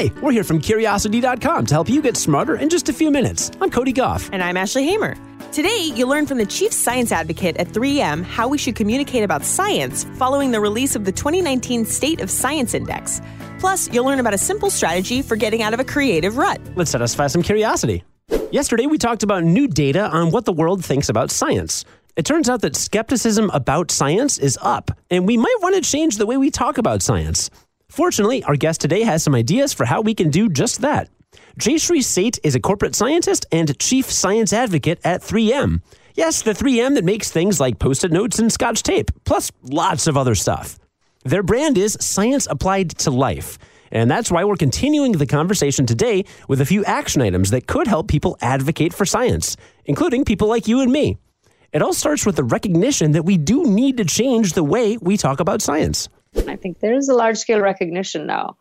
Hi, we're here from Curiosity.com to help you get smarter in just a few minutes. I'm Cody Gough. And I'm Ashley Hamer. Today, you'll learn from the chief science advocate at 3M how we should communicate about science following the release of the 2019 State of Science Index. Plus, you'll learn about a simple strategy for getting out of a creative rut. Let's satisfy some curiosity. Yesterday, we talked about new data on what the world thinks about science. It turns out that skepticism about science is up, and we might want to change the way we talk about science. Fortunately, our guest today has some ideas for how we can do just that. Jayshree Seth is a corporate scientist and chief science advocate at 3M. Yes, the 3M that makes things like post it notes and scotch tape, plus lots of other stuff. Their brand is Science Applied to Life. And that's why we're continuing the conversation today with a few action items that could help people advocate for science, including people like you and me. It all starts with the recognition that we do need to change the way we talk about science. I think there is a large scale recognition now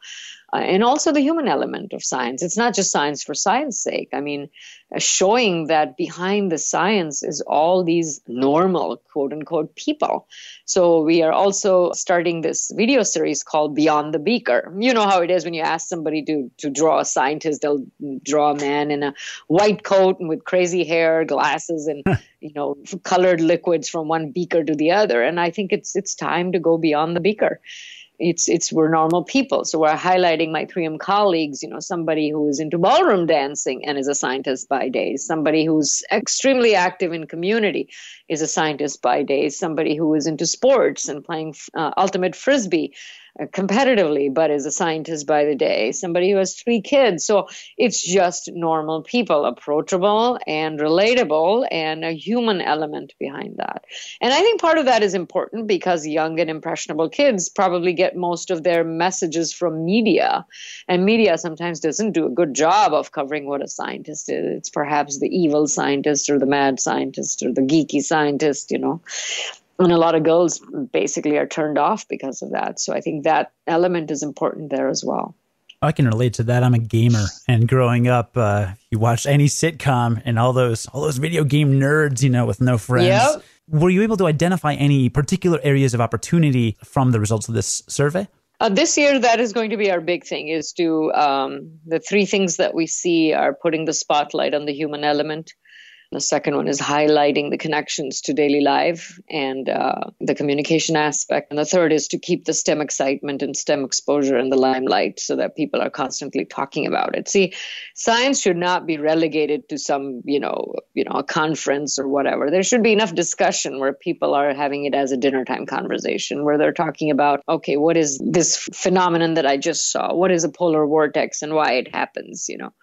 uh, and also the human element of science. It's not just science for science sake. I mean, uh, showing that behind the science is all these normal, quote unquote, people. So we are also starting this video series called Beyond the Beaker. You know how it is when you ask somebody to, to draw a scientist, they'll draw a man in a white coat and with crazy hair, glasses, and you know, colored liquids from one beaker to the other. And I think it's it's time to go beyond the beaker it's it's we're normal people. So we're highlighting my 3m colleagues you know somebody who is into ballroom dancing and is a scientist by day somebody who's extremely active in community is a scientist by day somebody who is into sports and playing uh, ultimate frisbee competitively, but is a scientist by the day, somebody who has three kids. So it's just normal people, approachable and relatable, and a human element behind that. And I think part of that is important because young and impressionable kids probably get most of their messages from media, and media sometimes doesn't do a good job of covering what a scientist is. It's perhaps the evil scientist or the mad scientist or the geeky scientist, you know and a lot of girls basically are turned off because of that. So I think that element is important there as well. I can relate to that. I'm a gamer, and growing up, uh, you watch any sitcom, and all those all those video game nerds, you know, with no friends. Yep. Were you able to identify any particular areas of opportunity from the results of this survey? Uh, this year, that is going to be our big thing. Is to um, the three things that we see are putting the spotlight on the human element, the second one is highlighting the connections to daily life and uh, the communication aspect. And the third is to keep the STEM excitement and STEM exposure in the limelight so that people are constantly talking about it. See, science should not be relegated to some, you know, you know, a conference or whatever. There should be enough discussion where people are having it as a dinner time conversation where they're talking about, okay, what is this phenomenon that I just saw? What is a polar vortex and why it happens, you know?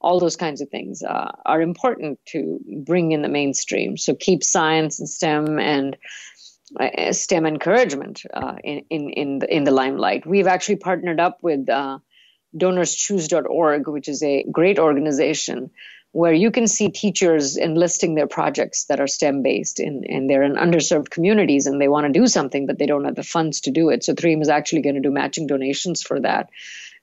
All those kinds of things uh, are important to bring in the mainstream. So keep science and STEM and uh, STEM encouragement uh, in in in the, in the limelight. We've actually partnered up with uh, DonorsChoose.org, which is a great organization where you can see teachers enlisting their projects that are STEM based and, and they're in underserved communities and they want to do something, but they don't have the funds to do it. So 3M is actually going to do matching donations for that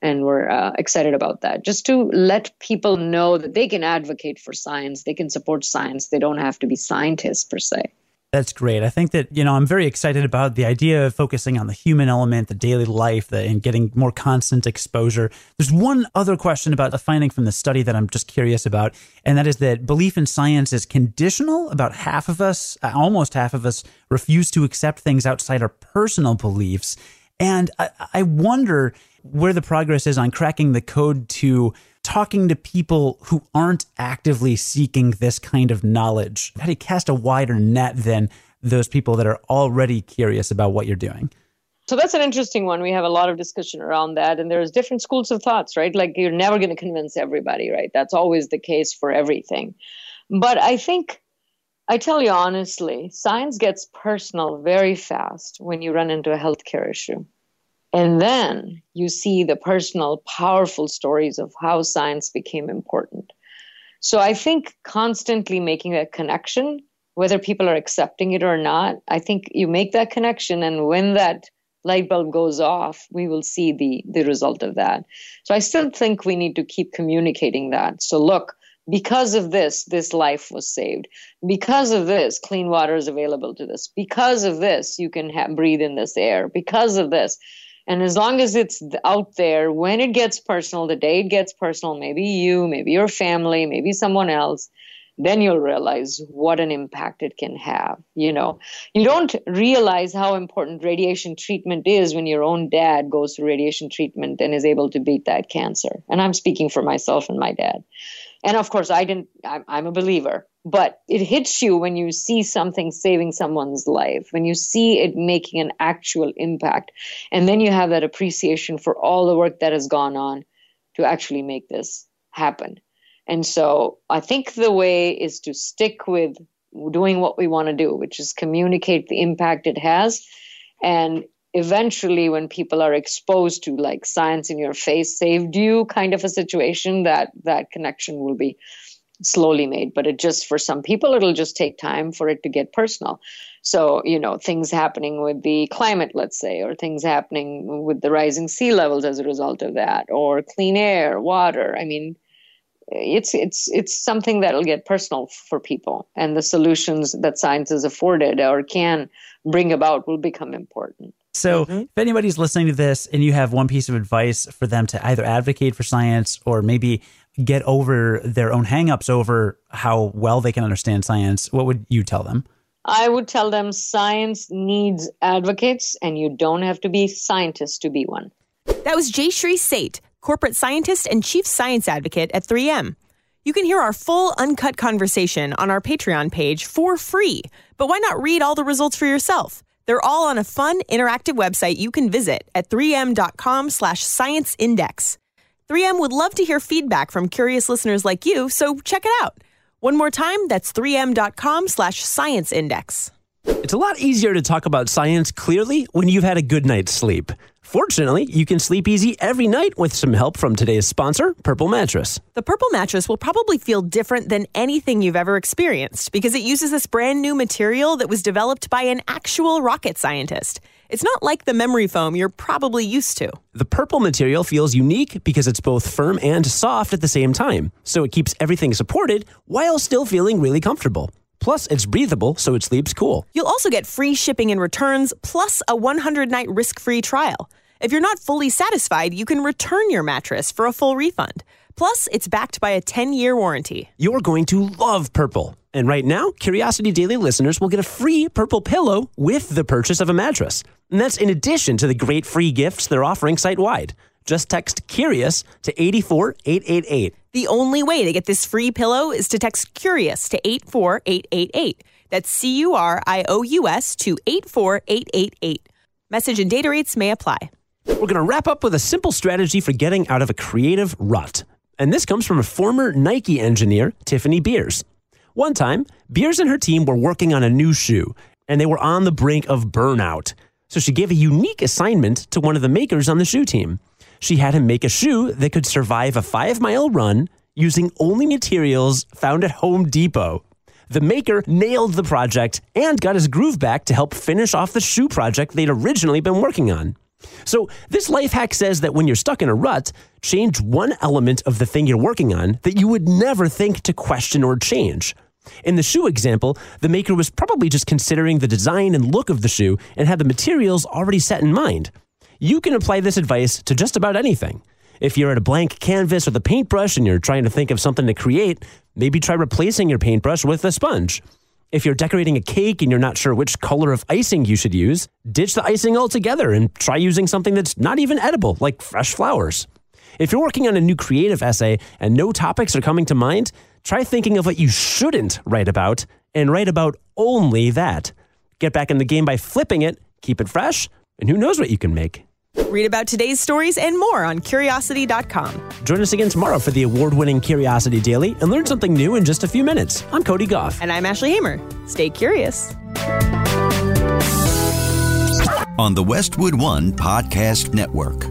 and we're uh, excited about that. Just to let people know that they can advocate for science, they can support science, they don't have to be scientists per se. That's great. I think that, you know, I'm very excited about the idea of focusing on the human element, the daily life, the, and getting more constant exposure. There's one other question about a finding from the study that I'm just curious about, and that is that belief in science is conditional. About half of us, uh, almost half of us, refuse to accept things outside our personal beliefs. And I, I wonder where the progress is on cracking the code to talking to people who aren't actively seeking this kind of knowledge? How do you cast a wider net than those people that are already curious about what you're doing? So that's an interesting one. We have a lot of discussion around that, and there's different schools of thoughts, right? Like you're never going to convince everybody, right? That's always the case for everything. But I think, I tell you honestly, science gets personal very fast when you run into a healthcare issue. And then you see the personal, powerful stories of how science became important. So I think constantly making that connection, whether people are accepting it or not, I think you make that connection. And when that light bulb goes off, we will see the, the result of that. So I still think we need to keep communicating that. So look, because of this, this life was saved. Because of this, clean water is available to this. Because of this, you can ha- breathe in this air. Because of this, And as long as it's out there, when it gets personal, the day it gets personal, maybe you, maybe your family, maybe someone else, then you'll realize what an impact it can have. You know, you don't realize how important radiation treatment is when your own dad goes through radiation treatment and is able to beat that cancer. And I'm speaking for myself and my dad. And of course, I didn't, I'm, I'm a believer, but it hits you when you see something saving someone's life, when you see it making an actual impact. And then you have that appreciation for all the work that has gone on to actually make this happen. And so I think the way is to stick with doing what we want to do, which is communicate the impact it has. And eventually, when people are exposed to like science in your face saved you kind of a situation, that that connection will be slowly made. But it just, for some people, it'll just take time for it to get personal. So, you know, things happening with the climate, let's say, or things happening with the rising sea levels as a result of that, or clean air, water. I mean, it's it's it's something that'll get personal for people and the solutions that science has afforded or can bring about will become important so mm-hmm. if anybody's listening to this and you have one piece of advice for them to either advocate for science or maybe get over their own hangups over how well they can understand science what would you tell them i would tell them science needs advocates and you don't have to be scientist to be one that was Jayshree Seth corporate scientist and chief science advocate at 3M. You can hear our full uncut conversation on our Patreon page for free. But why not read all the results for yourself? They're all on a fun, interactive website you can visit at 3m.com slash science index. 3M would love to hear feedback from curious listeners like you, so check it out. One more time, that's 3m.com slash science index. It's a lot easier to talk about science clearly when you've had a good night's sleep. Fortunately, you can sleep easy every night with some help from today's sponsor, Purple Mattress. The Purple Mattress will probably feel different than anything you've ever experienced because it uses this brand new material that was developed by an actual rocket scientist. It's not like the memory foam you're probably used to. The purple material feels unique because it's both firm and soft at the same time, so it keeps everything supported while still feeling really comfortable. Plus, it's breathable, so it sleeps cool. You'll also get free shipping and returns, plus a 100 night risk free trial. If you're not fully satisfied, you can return your mattress for a full refund. Plus, it's backed by a 10 year warranty. You're going to love Purple. And right now, Curiosity Daily listeners will get a free Purple pillow with the purchase of a mattress. And that's in addition to the great free gifts they're offering site wide. Just text Curious to 84888. The only way to get this free pillow is to text Curious to 84888. That's C U R I O U S to 84888. Message and data rates may apply. We're going to wrap up with a simple strategy for getting out of a creative rut. And this comes from a former Nike engineer, Tiffany Beers. One time, Beers and her team were working on a new shoe, and they were on the brink of burnout. So she gave a unique assignment to one of the makers on the shoe team she had him make a shoe that could survive a five mile run using only materials found at Home Depot. The maker nailed the project and got his groove back to help finish off the shoe project they'd originally been working on. So, this life hack says that when you're stuck in a rut, change one element of the thing you're working on that you would never think to question or change. In the shoe example, the maker was probably just considering the design and look of the shoe and had the materials already set in mind. You can apply this advice to just about anything. If you're at a blank canvas with a paintbrush and you're trying to think of something to create, maybe try replacing your paintbrush with a sponge. If you're decorating a cake and you're not sure which color of icing you should use, ditch the icing altogether and try using something that's not even edible, like fresh flowers. If you're working on a new creative essay and no topics are coming to mind, try thinking of what you shouldn't write about and write about only that. Get back in the game by flipping it, keep it fresh, and who knows what you can make. Read about today's stories and more on curiosity.com. Join us again tomorrow for the award winning Curiosity Daily and learn something new in just a few minutes. I'm Cody Gough. And I'm Ashley Hamer. Stay curious. On the Westwood One Podcast Network.